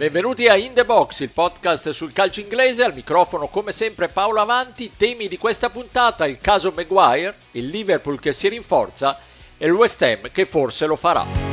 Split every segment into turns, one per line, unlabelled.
Benvenuti a In The Box, il podcast sul calcio inglese, al microfono come sempre Paolo Avanti, temi di questa puntata il caso Maguire, il Liverpool che si rinforza e il West Ham che forse lo farà.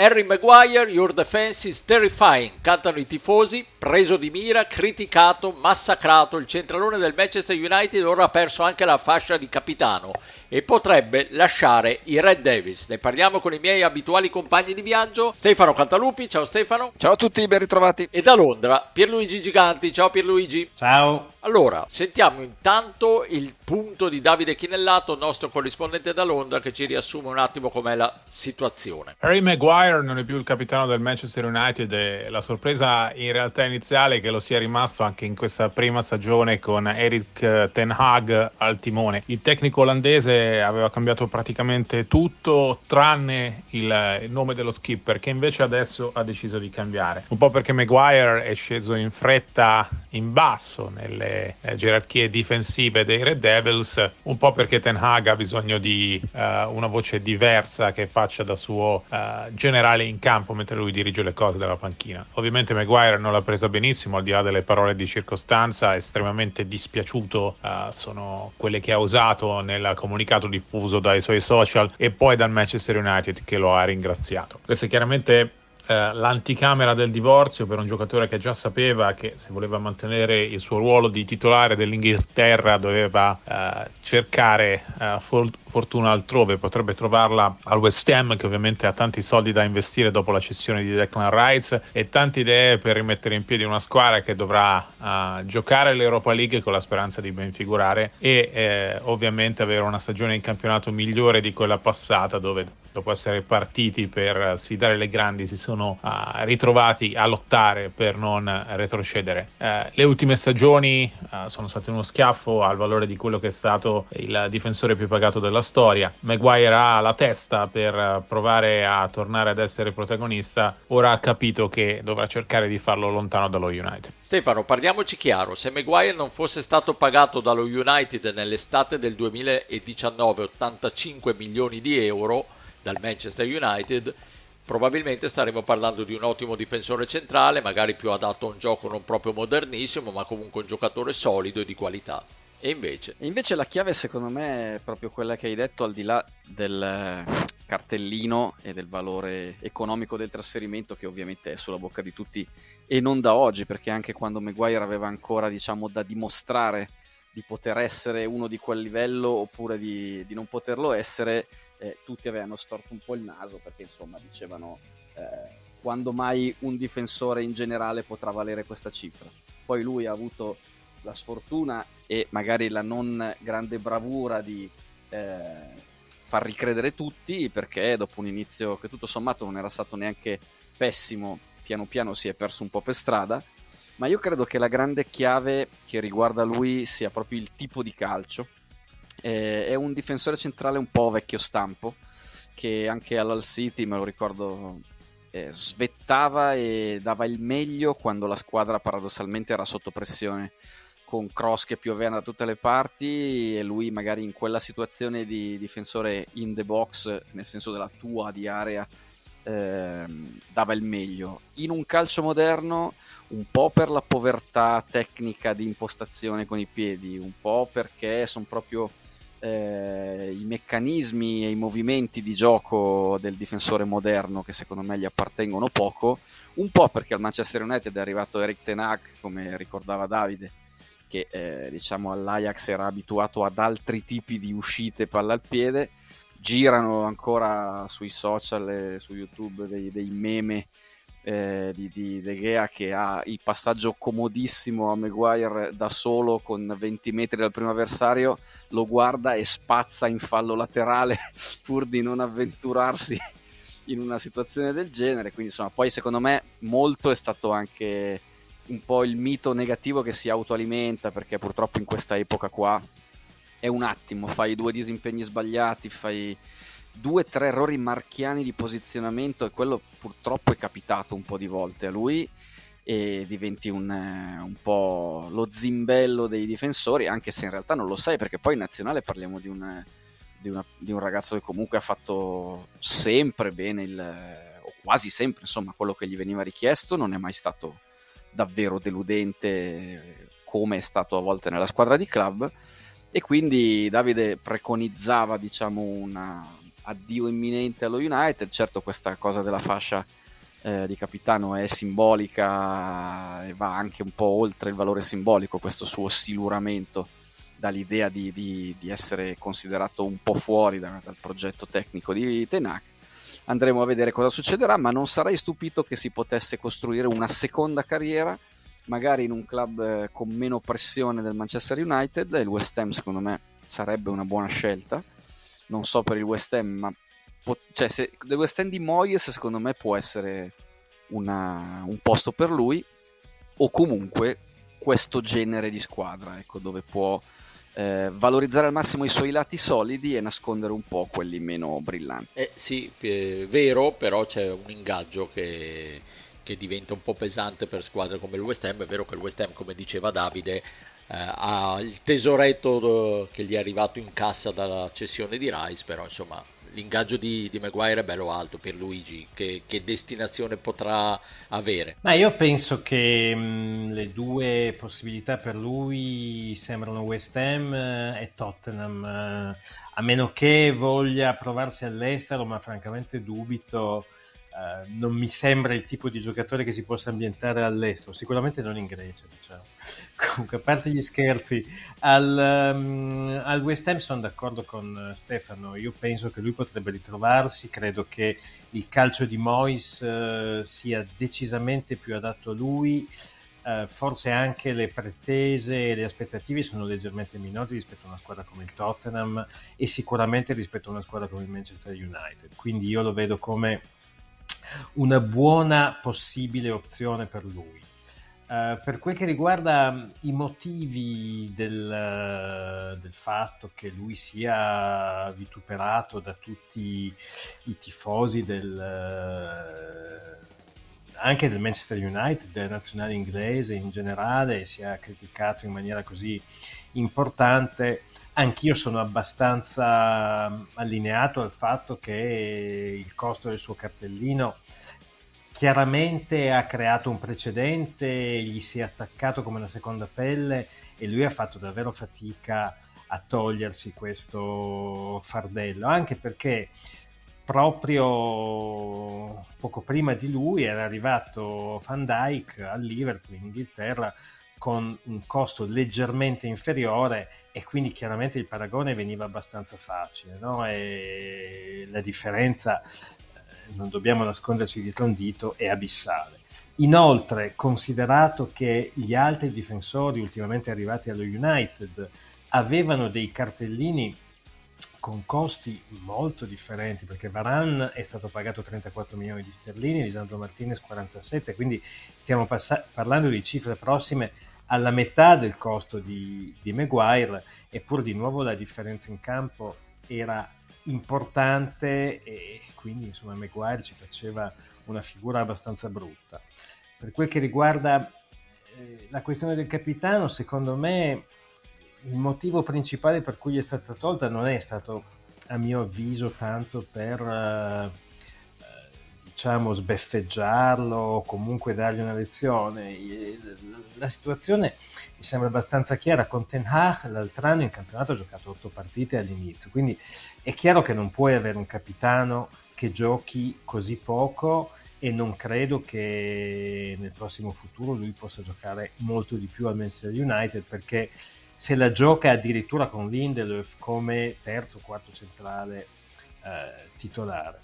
Harry Maguire, your defense is terrifying, cantano i tifosi, preso di mira, criticato, massacrato, il centralone del Manchester United ora ha perso anche la fascia di capitano e potrebbe lasciare i Red Devils. Ne parliamo con i miei abituali compagni di viaggio, Stefano Cantalupi, ciao Stefano.
Ciao a tutti, ben ritrovati.
E da Londra, Pierluigi Giganti, ciao Pierluigi.
Ciao.
Allora, sentiamo intanto il punto di Davide Chinellato, nostro corrispondente da Londra, che ci riassume un attimo com'è la situazione.
Harry Maguire non è più il capitano del Manchester United e la sorpresa in realtà iniziale è che lo sia rimasto anche in questa prima stagione con Eric Ten Hag al timone. Il tecnico olandese aveva cambiato praticamente tutto tranne il nome dello skipper che invece adesso ha deciso di cambiare. Un po' perché Maguire è sceso in fretta in basso nelle gerarchie difensive dei Red Devils, un po' perché Ten Hag ha bisogno di uh, una voce diversa che faccia da suo uh, generale in campo mentre lui dirige le cose dalla panchina. Ovviamente Maguire non l'ha presa benissimo, al di là delle parole di circostanza, estremamente dispiaciuto uh, sono quelle che ha usato nel comunicato diffuso dai suoi social e poi dal Manchester United che lo ha ringraziato. Questo è chiaramente eh, l'anticamera del divorzio per un giocatore che già sapeva che se voleva mantenere il suo ruolo di titolare dell'Inghilterra doveva eh, cercare eh, for- fortuna altrove, potrebbe trovarla al West Ham che ovviamente ha tanti soldi da investire dopo la cessione di Declan Rice e tante idee per rimettere in piedi una squadra che dovrà uh, giocare l'Europa League con la speranza di ben figurare e eh, ovviamente avere una stagione in campionato migliore di quella passata dove dopo essere partiti per sfidare le grandi si sono uh, ritrovati a lottare per non retrocedere. Uh, le ultime stagioni uh, sono state uno schiaffo al valore di quello che è stato il difensore più pagato della storia. Maguire ha la testa per provare a tornare ad essere protagonista, ora ha capito che dovrà cercare di farlo lontano dallo United.
Stefano, parliamoci chiaro, se Maguire non fosse stato pagato dallo United nell'estate del 2019 85 milioni di euro, dal Manchester United, probabilmente staremo parlando di un ottimo difensore centrale, magari più adatto a un gioco non proprio modernissimo, ma comunque un giocatore solido e di qualità. E invece?
E invece la chiave secondo me è proprio quella che hai detto al di là del cartellino e del valore economico del trasferimento che ovviamente è sulla bocca di tutti e non da oggi perché anche quando Maguire aveva ancora diciamo da dimostrare di poter essere uno di quel livello oppure di, di non poterlo essere eh, tutti avevano storto un po' il naso perché insomma dicevano eh, quando mai un difensore in generale potrà valere questa cifra. Poi lui ha avuto la sfortuna e magari la non grande bravura di eh, far ricredere tutti perché dopo un inizio che tutto sommato non era stato neanche pessimo, piano piano si è perso un po' per strada. Ma io credo che la grande chiave che riguarda lui sia proprio il tipo di calcio eh, è un difensore centrale un po' vecchio stampo, che anche all'Al City, me lo ricordo, eh, svettava e dava il meglio quando la squadra paradossalmente era sotto pressione con cross che piovevano da tutte le parti e lui magari in quella situazione di difensore in the box, nel senso della tua di area, eh, dava il meglio. In un calcio moderno, un po' per la povertà tecnica di impostazione con i piedi, un po' perché sono proprio eh, i meccanismi e i movimenti di gioco del difensore moderno che secondo me gli appartengono poco, un po' perché al Manchester United è arrivato Eric Tenac, come ricordava Davide, che eh, diciamo all'Ajax era abituato ad altri tipi di uscite palla al piede, girano ancora sui social e su YouTube dei, dei meme eh, di, di De Gea che ha il passaggio comodissimo a Maguire da solo con 20 metri dal primo avversario, lo guarda e spazza in fallo laterale pur di non avventurarsi in una situazione del genere. Quindi insomma, poi secondo me molto è stato anche un po' il mito negativo che si autoalimenta perché purtroppo in questa epoca qua è un attimo, fai due disimpegni sbagliati, fai due o tre errori marchiani di posizionamento e quello purtroppo è capitato un po' di volte a lui e diventi un, un, po' lo zimbello dei difensori, anche se in realtà non lo sai, perché poi in nazionale parliamo di un, di, una, di un ragazzo che comunque ha fatto sempre bene il, o quasi sempre, insomma, quello che gli veniva richiesto, non è mai stato davvero deludente come è stato a volte nella squadra di club. E quindi Davide preconizzava diciamo un addio imminente allo United certo questa cosa della fascia eh, di capitano è simbolica e va anche un po' oltre il valore simbolico questo suo siluramento dall'idea di, di, di essere considerato un po' fuori da, dal progetto tecnico di Tenac andremo a vedere cosa succederà ma non sarei stupito che si potesse costruire una seconda carriera magari in un club eh, con meno pressione del Manchester United, il West Ham secondo me sarebbe una buona scelta. Non so per il West Ham, ma po- cioè, se, del West Ham di Moyes secondo me può essere una, un posto per lui o comunque questo genere di squadra, ecco, dove può eh, valorizzare al massimo i suoi lati solidi e nascondere un po' quelli meno brillanti.
Eh, sì, è vero, però c'è un ingaggio che che diventa un po' pesante per squadre come il West Ham. È vero che il West Ham, come diceva Davide, eh, ha il tesoretto che gli è arrivato in cassa dalla cessione di Rice, però insomma l'ingaggio di, di Maguire è bello alto per Luigi, che, che destinazione potrà avere?
Ma io penso che mh, le due possibilità per lui sembrano West Ham eh, e Tottenham, eh, a meno che voglia provarsi all'estero, ma francamente dubito Uh, non mi sembra il tipo di giocatore che si possa ambientare all'estero, sicuramente non in Grecia. Diciamo. Comunque, a parte gli scherzi, al, um, al, West Ham sono d'accordo con Stefano. Io penso che lui potrebbe ritrovarsi. Credo che il calcio di Mois uh, sia decisamente più adatto a lui. Uh, forse anche le pretese e le aspettative sono leggermente minori rispetto a una squadra come il Tottenham e sicuramente rispetto a una squadra come il Manchester United. Quindi io lo vedo come una buona possibile opzione per lui. Uh, per quel che riguarda mm, i motivi del, uh, del, fatto che lui sia vituperato da tutti i tifosi del, uh, anche del Manchester United, della nazionale inglese in generale, sia criticato in maniera così importante, Anch'io sono abbastanza mm, allineato al fatto che il costo del suo cartellino chiaramente ha creato un precedente, gli si è attaccato come una seconda pelle e lui ha fatto davvero fatica a togliersi questo fardello, anche perché proprio poco prima di lui era arrivato Van Dyke al Liverpool in Inghilterra con un costo leggermente inferiore e quindi chiaramente il paragone veniva abbastanza facile no? e la differenza, eh, non dobbiamo nasconderci dietro un dito, è abissale. Inoltre, considerato che gli altri difensori ultimamente arrivati allo United avevano dei cartellini con costi molto differenti perché Varan è stato pagato 34 milioni di sterline, Lisandro Martinez 47, quindi stiamo pass- parlando di cifre prossime alla metà del costo di, di Maguire, eppure di nuovo la differenza in campo era importante e quindi insomma Maguire ci faceva una figura abbastanza brutta. Per quel che riguarda eh, la questione del capitano, secondo me il motivo principale per cui è stata tolta non è stato, a mio avviso, tanto per... Eh, diciamo, sbeffeggiarlo o comunque dargli una lezione. La situazione mi sembra abbastanza chiara. Con Ten Hag l'altro anno in campionato ha giocato otto partite all'inizio, quindi è chiaro che non puoi avere un capitano che giochi così poco e non credo che nel prossimo futuro lui possa giocare molto di più al Manchester United perché se la gioca addirittura con Lindelöf come terzo o quarto centrale eh, titolare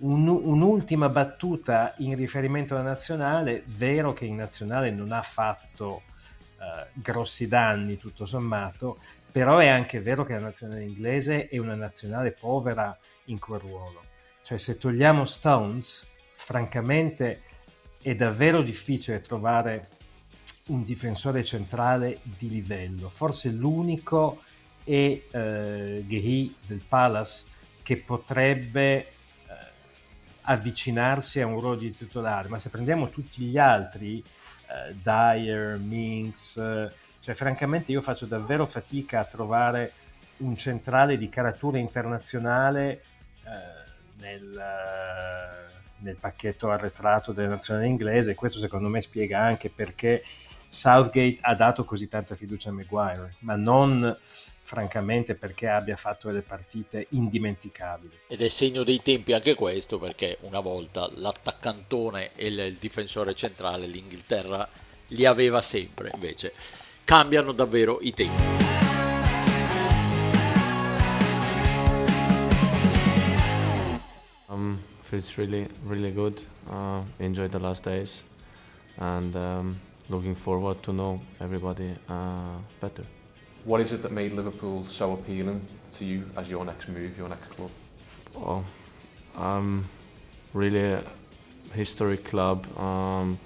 un, un'ultima battuta in riferimento alla nazionale, vero che in nazionale non ha fatto uh, grossi danni tutto sommato, però è anche vero che la nazionale inglese è una nazionale povera in quel ruolo. Cioè se togliamo Stones, francamente è davvero difficile trovare un difensore centrale di livello. Forse l'unico e eh, Gehi del Palace che potrebbe eh, avvicinarsi a un ruolo di titolare, ma se prendiamo tutti gli altri, eh, Dyer, Minks, eh, cioè francamente io faccio davvero fatica a trovare un centrale di caratura internazionale eh, nel, nel pacchetto arretrato della nazionale inglese e questo secondo me spiega anche perché Southgate ha dato così tanta fiducia a Maguire, ma non francamente perché abbia fatto delle partite indimenticabili.
Ed è segno dei tempi anche questo perché una volta l'attaccantone e il difensore centrale l'Inghilterra li aveva sempre, invece cambiano davvero i tempi.
Um, feels really, really good. Uh, enjoy the last days and um, looking forward to know everybody uh, better.
What is it that made Liverpool so appealing to you as your next move, your next club?
Oh, um, really a historic club, um,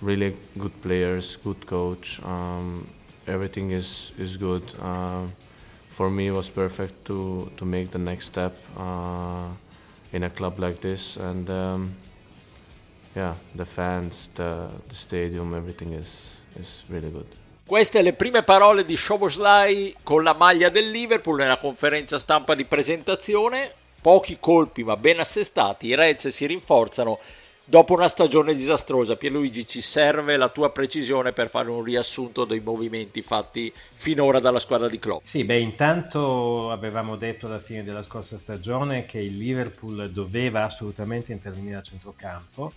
really good players, good coach. Um, everything is is good. Uh, for me, it was perfect to to make the next step uh, in a club like this, and um, yeah, the fans, the the stadium, everything is is really good.
Queste le prime parole di Shoboslai con la maglia del Liverpool nella conferenza stampa di presentazione. Pochi colpi ma ben assestati, i Reds si rinforzano dopo una stagione disastrosa. Pierluigi, ci serve la tua precisione per fare un riassunto dei movimenti fatti finora dalla squadra di Klopp.
Sì, beh, intanto avevamo detto alla fine della scorsa stagione che il Liverpool doveva assolutamente intervenire a centrocampo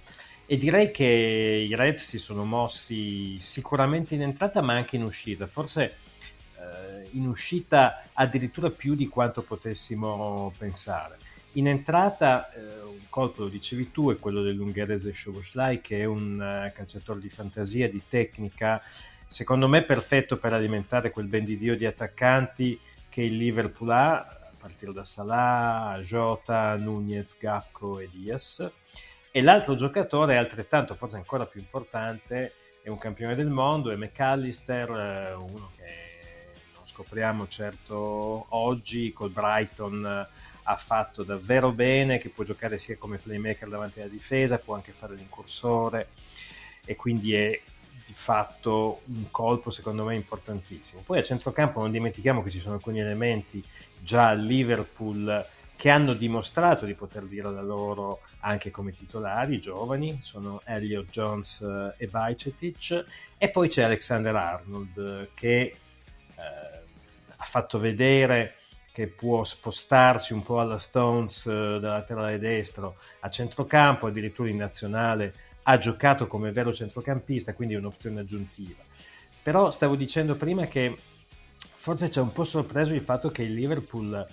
e direi che i Reds si sono mossi sicuramente in entrata ma anche in uscita, forse eh, in uscita addirittura più di quanto potessimo pensare. In entrata eh, un colpo, lo dicevi tu, è quello dell'ungherese Szoboszlai che è un uh, calciatore di fantasia, di tecnica, secondo me perfetto per alimentare quel ben di Dio di attaccanti che il Liverpool ha, a partire da Salah, Jota, Nunez, Gacco e Diaz e l'altro giocatore altrettanto, forse ancora più importante, è un campione del mondo, è McAllister, eh, uno che non scopriamo certo oggi, col Brighton eh, ha fatto davvero bene, che può giocare sia come playmaker davanti alla difesa, può anche fare l'incursore e quindi è di fatto un colpo secondo me importantissimo. Poi a centrocampo non dimentichiamo che ci sono alcuni elementi già al Liverpool che hanno dimostrato di poter dire la loro anche come titolari, giovani, sono Elliot Jones eh, e Bajcetic, e poi c'è Alexander Arnold che eh, ha fatto vedere che può spostarsi un po' alla Stones eh, da laterale destro a centrocampo, addirittura in nazionale ha giocato come vero centrocampista, quindi è un'opzione aggiuntiva. Però stavo dicendo prima che forse ci ha un po' sorpreso il fatto che il Liverpool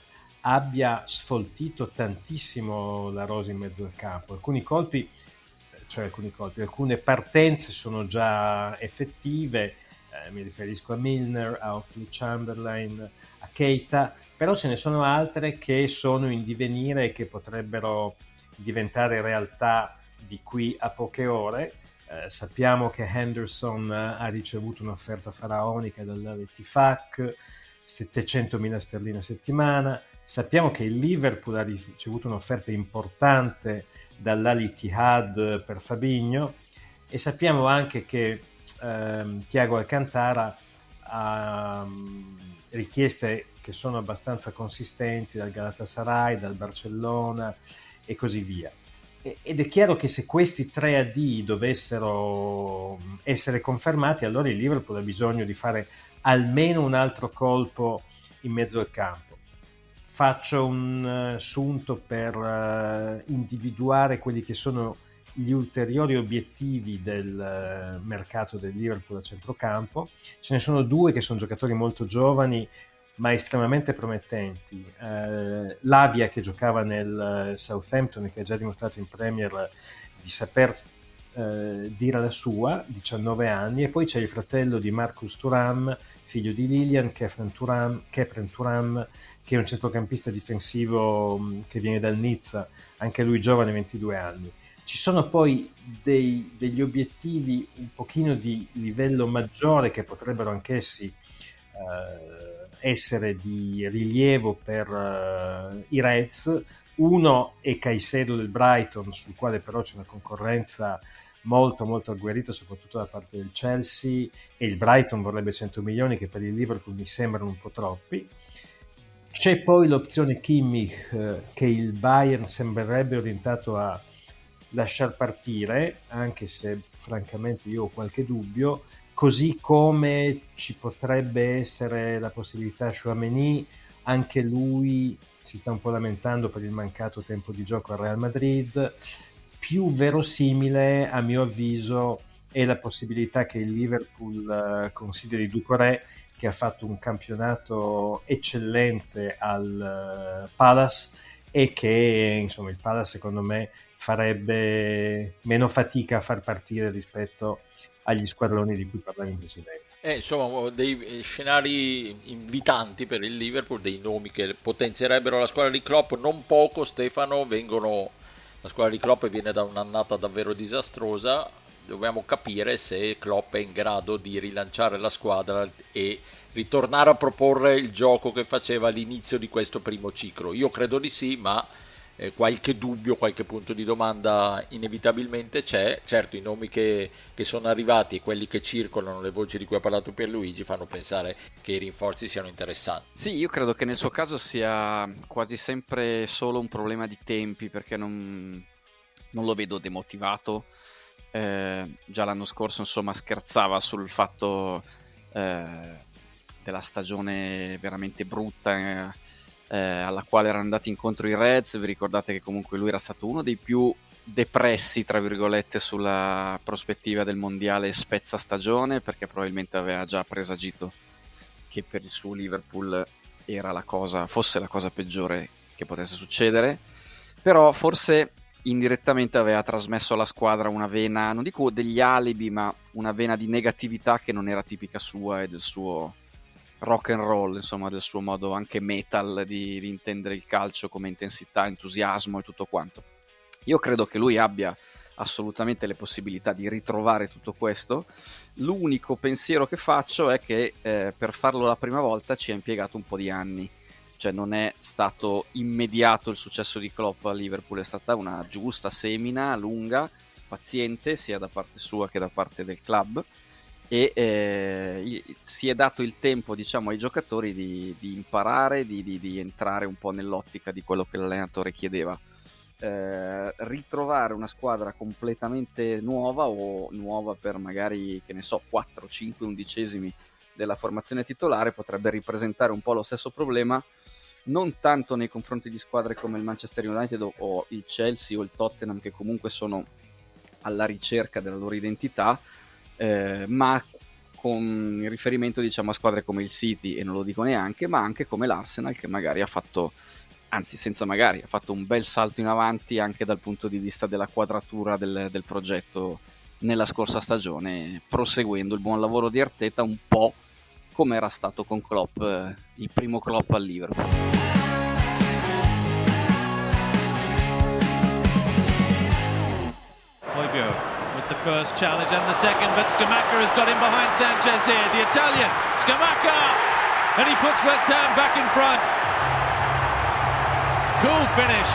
abbia sfoltito tantissimo la rosa in mezzo al campo. Alcuni colpi, cioè alcuni colpi, alcune partenze sono già effettive, eh, mi riferisco a Milner, a Oakley Chamberlain, a Keita, però ce ne sono altre che sono in divenire e che potrebbero diventare realtà di qui a poche ore. Eh, sappiamo che Henderson ha ricevuto un'offerta faraonica dall'Etifak, 700.000 sterline a settimana, Sappiamo che il Liverpool ha ricevuto un'offerta importante dall'Al per Fabigno e sappiamo anche che ehm, Tiago Alcantara ha um, richieste che sono abbastanza consistenti dal Galatasaray, dal Barcellona e così via. ed è chiaro che se questi tre AD dovessero essere confermati, allora il Liverpool ha bisogno di fare almeno un altro colpo in mezzo al campo faccio un eh, assunto per uh, individuare quelli che sono gli ulteriori obiettivi del uh, mercato del Liverpool a centrocampo. Ce ne sono due che sono giocatori molto giovani ma estremamente promettenti. Uh, Lavia che giocava nel Southampton e che ha già dimostrato in Premier di saper dire la sua, 19 anni, e poi c'è il fratello di Marcus Turam, figlio di Lilian, Kefren Turam, Kepren Turam che è un centrocampista difensivo mm, che viene dal Nizza, anche lui giovane, 22 anni. Ci sono poi dei, degli obiettivi un pochino di livello maggiore che potrebbero anch'essi eh, essere di rilievo per uh, i Reds. Uno è Caicedo del Brighton, sul quale però c'è una concorrenza molto molto agguerrita, soprattutto da parte del Chelsea, e il Brighton vorrebbe 100 milioni che per il Liverpool mi sembrano un po' troppi. C'è poi l'opzione Kimmich eh, che il Bayern sembrerebbe orientato a lasciar partire, anche se francamente io ho qualche dubbio, così come ci potrebbe essere la possibilità Chouameni, anche lui si sta un po' lamentando per il mancato tempo di gioco al Real Madrid, più verosimile a mio avviso è la possibilità che il Liverpool uh, consideri Ducoré che ha fatto un campionato eccellente al uh, Palace e che insomma il Palace secondo me farebbe meno fatica a far partire rispetto agli squadroni di cui parlavi in precedenza.
Eh, insomma, dei eh, scenari invitanti per il Liverpool, dei nomi che potenzierebbero la squadra di Klopp, non poco Stefano, vengono, la squadra di Klopp viene da un'annata davvero disastrosa, dobbiamo capire se Klopp è in grado di rilanciare la squadra e ritornare a proporre il gioco che faceva all'inizio di questo primo ciclo. Io credo di sì, ma eh, qualche dubbio, qualche punto di domanda inevitabilmente c'è. Certo, i nomi che, che, sono arrivati e quelli che circolano, le voci di cui ha parlato Pierluigi, fanno pensare che i rinforzi siano interessanti.
Sì, io credo che nel suo caso sia quasi sempre solo un problema di tempi, perché non, non lo vedo demotivato. Eh, già l'anno scorso, insomma, scherzava sul fatto eh, della stagione veramente brutta. Eh, alla quale erano andati incontro i Reds. Vi ricordate che comunque lui era stato uno dei più depressi, tra virgolette, sulla prospettiva del mondiale spezza stagione, perché probabilmente aveva già presagito che per il suo Liverpool era la cosa, fosse la cosa peggiore che potesse succedere. Però forse indirettamente aveva trasmesso alla squadra una vena, non dico degli alibi, ma una vena di negatività che non era tipica sua e del suo rock and roll, insomma, del suo modo anche metal di, di intendere il calcio come intensità, entusiasmo e tutto quanto. Io credo che lui abbia assolutamente le possibilità di ritrovare tutto questo. L'unico pensiero che faccio è che eh, per farlo la prima volta ci ha impiegato un po' di anni, cioè non è stato immediato il successo di Klopp a Liverpool, è stata una giusta semina, lunga, paziente, sia da parte sua che da parte del club e eh, si è dato il tempo diciamo, ai giocatori di, di imparare, di, di, di, entrare un po' nell'ottica di quello che l'allenatore chiedeva. Eh, ritrovare una squadra completamente nuova o nuova per magari, che ne so, 4, 5 undicesimi della formazione titolare potrebbe ripresentare un po' lo stesso problema non tanto nei confronti di squadre come il Manchester United o il Chelsea o il Tottenham che comunque sono alla ricerca della loro identità, eh, ma con riferimento diciamo, a squadre come il City, e non lo dico neanche, ma anche come l'Arsenal che magari ha fatto, anzi senza magari, ha fatto un bel salto in avanti anche dal punto di vista della quadratura del, del progetto nella scorsa stagione, proseguendo il buon lavoro di Arteta un po' come era stato con Klopp, eh, il primo Klopp al Liverpool. Poi first challenge and the second, but Scamacca has got in behind Sanchez here. The Italian, Scamacca! And he puts West Ham back in front.
Cool finish.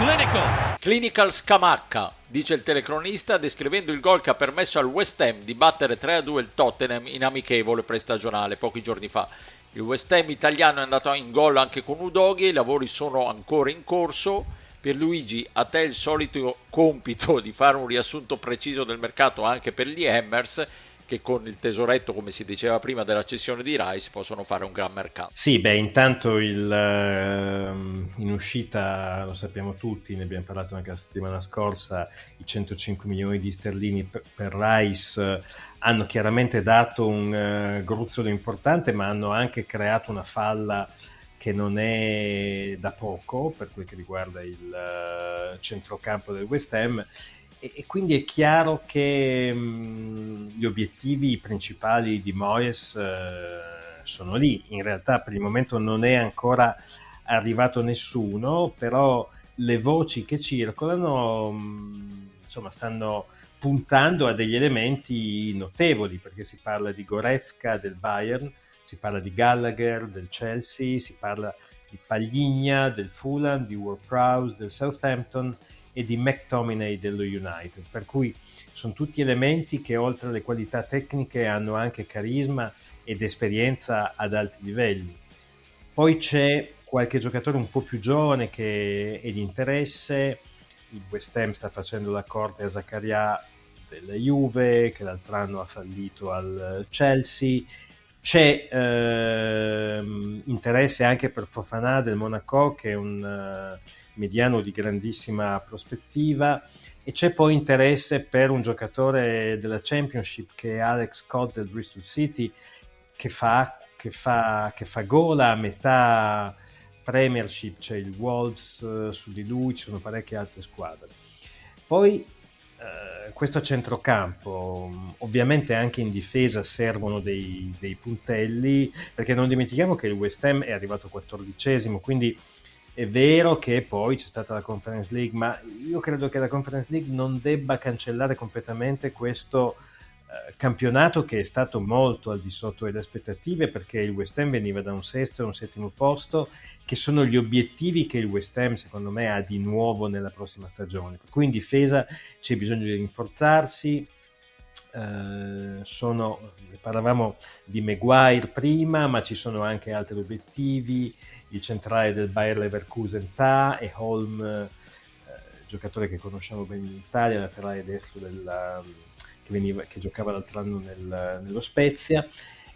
Clinical. Clinical Scamacca, dice il telecronista descrivendo il gol che ha permesso al West Ham di battere 3-2 il Tottenham in amichevole prestagionale pochi giorni fa. Il West Ham italiano è andato in gol anche con Udoghi, i lavori sono ancora in corso Pierluigi, a te il solito compito di fare un riassunto preciso del mercato anche per gli Hammers che con il tesoretto, come si diceva prima, della cessione di Rice possono fare un gran mercato.
Sì, beh, intanto il, uh, in uscita, lo sappiamo tutti, ne abbiamo parlato anche la settimana scorsa, i 105 milioni di sterlini per, per Rice uh, hanno chiaramente dato un uh, gruzzolo importante, ma hanno anche creato una falla che non è da poco per quel che riguarda il uh, centrocampo del West Ham e, e quindi è chiaro che mh, mm, gli obiettivi principali di Moyes uh, sono lì. In realtà per il momento non è ancora arrivato nessuno, però le voci che circolano mh, mm, insomma stanno puntando a degli elementi notevoli perché si parla di Goretzka del Bayern Si parla di Gallagher del Chelsea, si parla di Pagligna del Fulham, di Ward-Prowse del Southampton e di McTominay dello United, per cui sono tutti elementi che oltre alle qualità tecniche hanno anche carisma ed esperienza ad alti livelli. Poi c'è qualche giocatore un po' più giovane che è di interesse, il West Ham sta facendo la corte a Zaccaria della Juve, che l'altro anno ha fallito al Chelsea, c'è ehm, interesse anche per Fofana del Monaco, che è un uh, mediano di grandissima prospettiva, e c'è poi interesse per un giocatore della Championship che è Alex Codd del Bristol City, che fa, che fa, che fa gola a metà Premiership, c'è il Wolves uh, su di lui, ci sono parecchie altre squadre. Poi Uh, questo centrocampo, ovviamente anche in difesa servono dei, dei, puntelli, perché non dimentichiamo che il West Ham è arrivato quattordicesimo, quindi è vero che poi c'è stata la Conference League, ma io credo che la Conference League non debba cancellare completamente questo campionato che è stato molto al di sotto delle aspettative, perché il West Ham veniva da un sesto e un settimo posto che sono gli obiettivi che il West Ham secondo me ha di nuovo nella prossima stagione. Per cui in difesa c'è bisogno di rinforzarsi. Uh, sono, parlavamo di Maguire prima, ma ci sono anche altri obiettivi. Il centrale del Bayer Leverkusen Ta e Holm, uh, giocatore che conosciamo bene in Italia, laterale destro della, che, veniva, che, giocava l'altro anno nel, nello Spezia.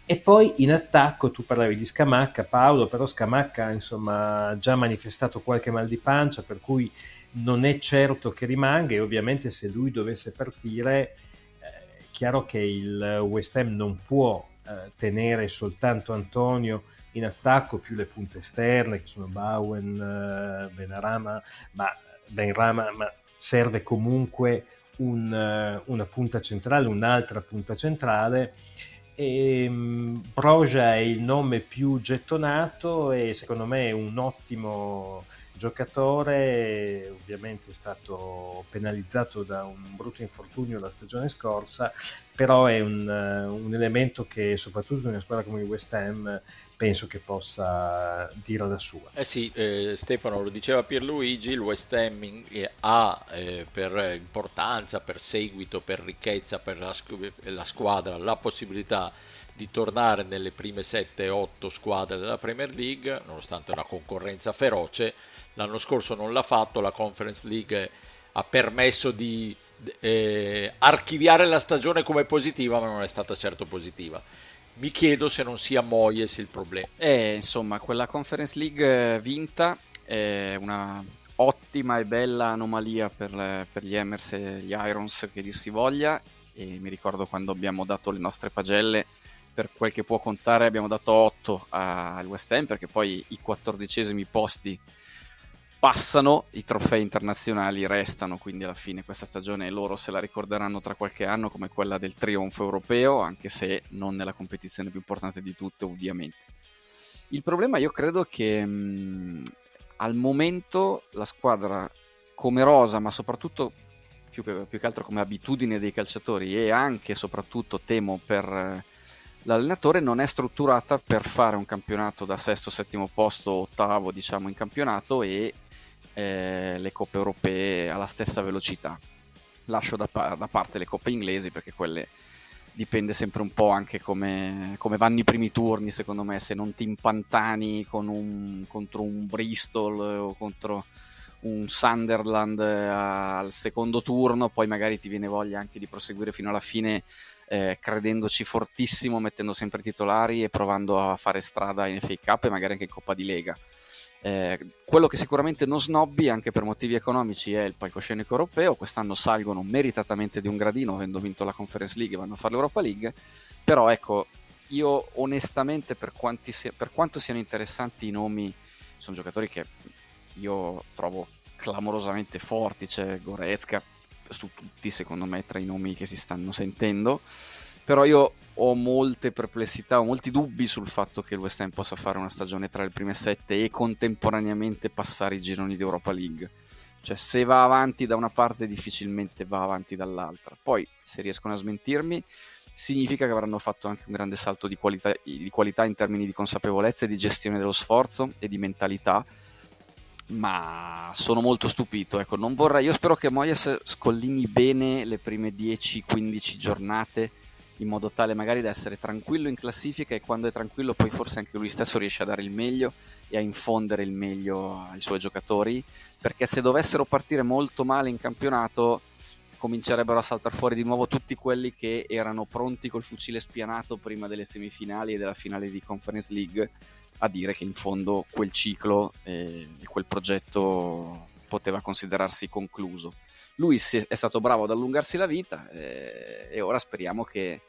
E poi in attacco tu parlavi di Scamacca, Paolo, però Scamacca insomma ha già manifestato qualche mal di pancia, per cui non è certo che rimanga e ovviamente se lui dovesse partire eh, è chiaro che il West Ham non può eh, tenere soltanto Antonio in attacco più le punte esterne che sono Bowen, eh, Benarama, ma, Benrama, ma serve comunque un, uh, una punta centrale, un'altra punta centrale e, um, Broja è il nome più gettonato e secondo me è un ottimo giocatore, ovviamente è stato penalizzato da un brutto infortunio la stagione scorsa, però è un, un elemento che soprattutto in una squadra come il West Ham penso che possa dire la sua.
Eh sì, eh, Stefano lo diceva Pierluigi, il West Ham eh, ha eh, per importanza, per seguito, per ricchezza, per la, la squadra la possibilità di tornare nelle prime 7-8 squadre della Premier League, nonostante una concorrenza feroce. L'anno scorso non l'ha fatto, la Conference League ha permesso di eh, archiviare la stagione come positiva, ma non è stata certo positiva mi chiedo se non sia Moyes il problema.
Eh, insomma, quella Conference League vinta è una ottima e bella anomalia per, per gli Emers e gli Irons che dir si voglia e mi ricordo quando abbiamo dato le nostre pagelle per quel che può contare abbiamo dato 8 al West Ham perché poi i quattordicesimi posti passano, i trofei internazionali restano, quindi alla fine questa stagione loro se la ricorderanno tra qualche anno come quella del trionfo europeo, anche se non nella competizione più importante di tutte ovviamente. Il problema io credo che mh, al momento la squadra come rosa, ma soprattutto più che, più che, altro come abitudine dei calciatori e anche e soprattutto temo per eh, l'allenatore non è strutturata per fare un campionato da sesto, settimo posto, ottavo diciamo in campionato e eh, le coppe europee alla stessa velocità. Lascio da, da, parte le coppe inglesi perché quelle dipende sempre un po' anche come, come vanno i primi turni, secondo me, se non ti impantani un, contro un Bristol o contro un Sunderland eh, al secondo turno, poi magari ti viene voglia anche di proseguire fino alla fine eh, credendoci fortissimo, mettendo sempre titolari e provando a fare strada in FA Cup e magari anche in Coppa di Lega. Eh, quello che sicuramente non snobbi anche per motivi economici è il palcoscenico europeo, quest'anno salgono meritatamente di un gradino avendo vinto la Conference League vanno a fare l'Europa League, però ecco, io onestamente per, sia, per quanto siano interessanti i nomi, sono giocatori che io trovo clamorosamente forti, c'è Goretzka su tutti secondo me tra i nomi che si stanno sentendo, però io ho molte perplessità, ho molti dubbi sul fatto che il West Ham possa fare una stagione tra le prime sette e contemporaneamente passare i gironi di Europa League. Cioè, se va avanti da una parte, difficilmente va avanti dall'altra. Poi, se riescono a smentirmi, significa che avranno fatto anche un grande salto di qualità, di qualità in termini di consapevolezza e di gestione dello sforzo e di mentalità ma sono molto stupito. Ecco, non vorrei, io spero che Moyes scollini bene le prime 10-15 giornate in modo tale magari da essere tranquillo in classifica e quando è tranquillo poi forse anche lui stesso riesce a dare il meglio e a infondere il meglio ai suoi giocatori perché se dovessero partire molto male in campionato comincerebbero a saltare fuori di nuovo tutti quelli che erano pronti col fucile spianato prima delle semifinali e della finale di Conference League a dire che in fondo quel ciclo e quel progetto poteva considerarsi concluso. Lui è stato bravo ad allungarsi la vita eh, e ora speriamo che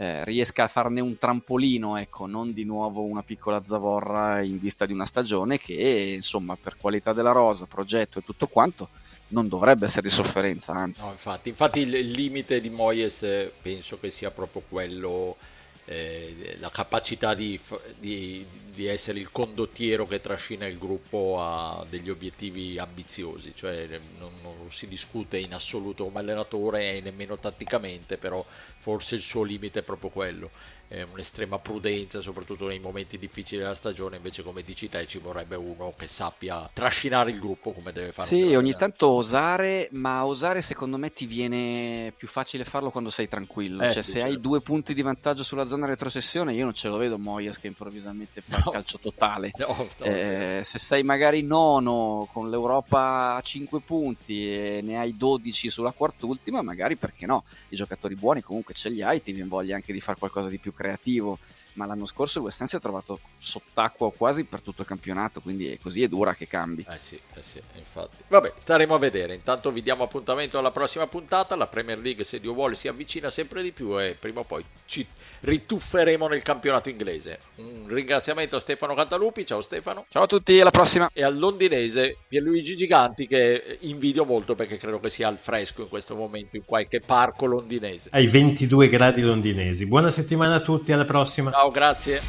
eh, riesca a farne un trampolino, ecco, non di nuovo una piccola zavorra in vista di una stagione che, insomma, per qualità della rosa, progetto e tutto quanto, non dovrebbe essere di sofferenza, anzi.
No, infatti, infatti il limite di Moyes eh, penso che sia proprio quello eh, la capacità di, di, di, essere il condottiero che trascina il gruppo a degli obiettivi ambiziosi, cioè non, non si discute in assoluto come allenatore e nemmeno tatticamente, però forse il suo limite è proprio quello eh, un'estrema prudenza, soprattutto nei momenti difficili della stagione. Invece, come dici te, ci vorrebbe uno che sappia trascinare il gruppo come deve fare.
Sì, ogni tanto osare, ma osare secondo me ti viene più facile farlo quando sei tranquillo. Eh, cioè, sì, se certo. hai due punti di vantaggio sulla zona retrocessione, io non ce lo vedo Moyes che improvvisamente fa no. il calcio totale. No, no, eh, se sei magari nono con l'Europa a 5 punti e ne hai 12 sulla quart'ultima, magari perché no? I giocatori buoni comunque ce li hai, ti viene voglia anche di fare qualcosa di più creativo, ma l'anno scorso il West Ham si è trovato sott'acqua quasi per tutto il campionato, quindi è così è dura che cambi.
Eh sì, eh sì, infatti. Vabbè, staremo a vedere. Intanto vi diamo appuntamento alla prossima puntata. La Premier League, se Dio vuole, si avvicina sempre di più e prima o poi ci ritufferemo nel campionato inglese. Un ringraziamento a Stefano Cantalupi. Ciao Stefano.
Ciao a tutti, alla prossima.
E al londinese Pierluigi Giganti che invidio molto perché credo che sia al fresco in questo momento in qualche parco londinese.
Ai 22 gradi londinesi. Buona settimana a tutti, alla prossima.
Ciao, grazie.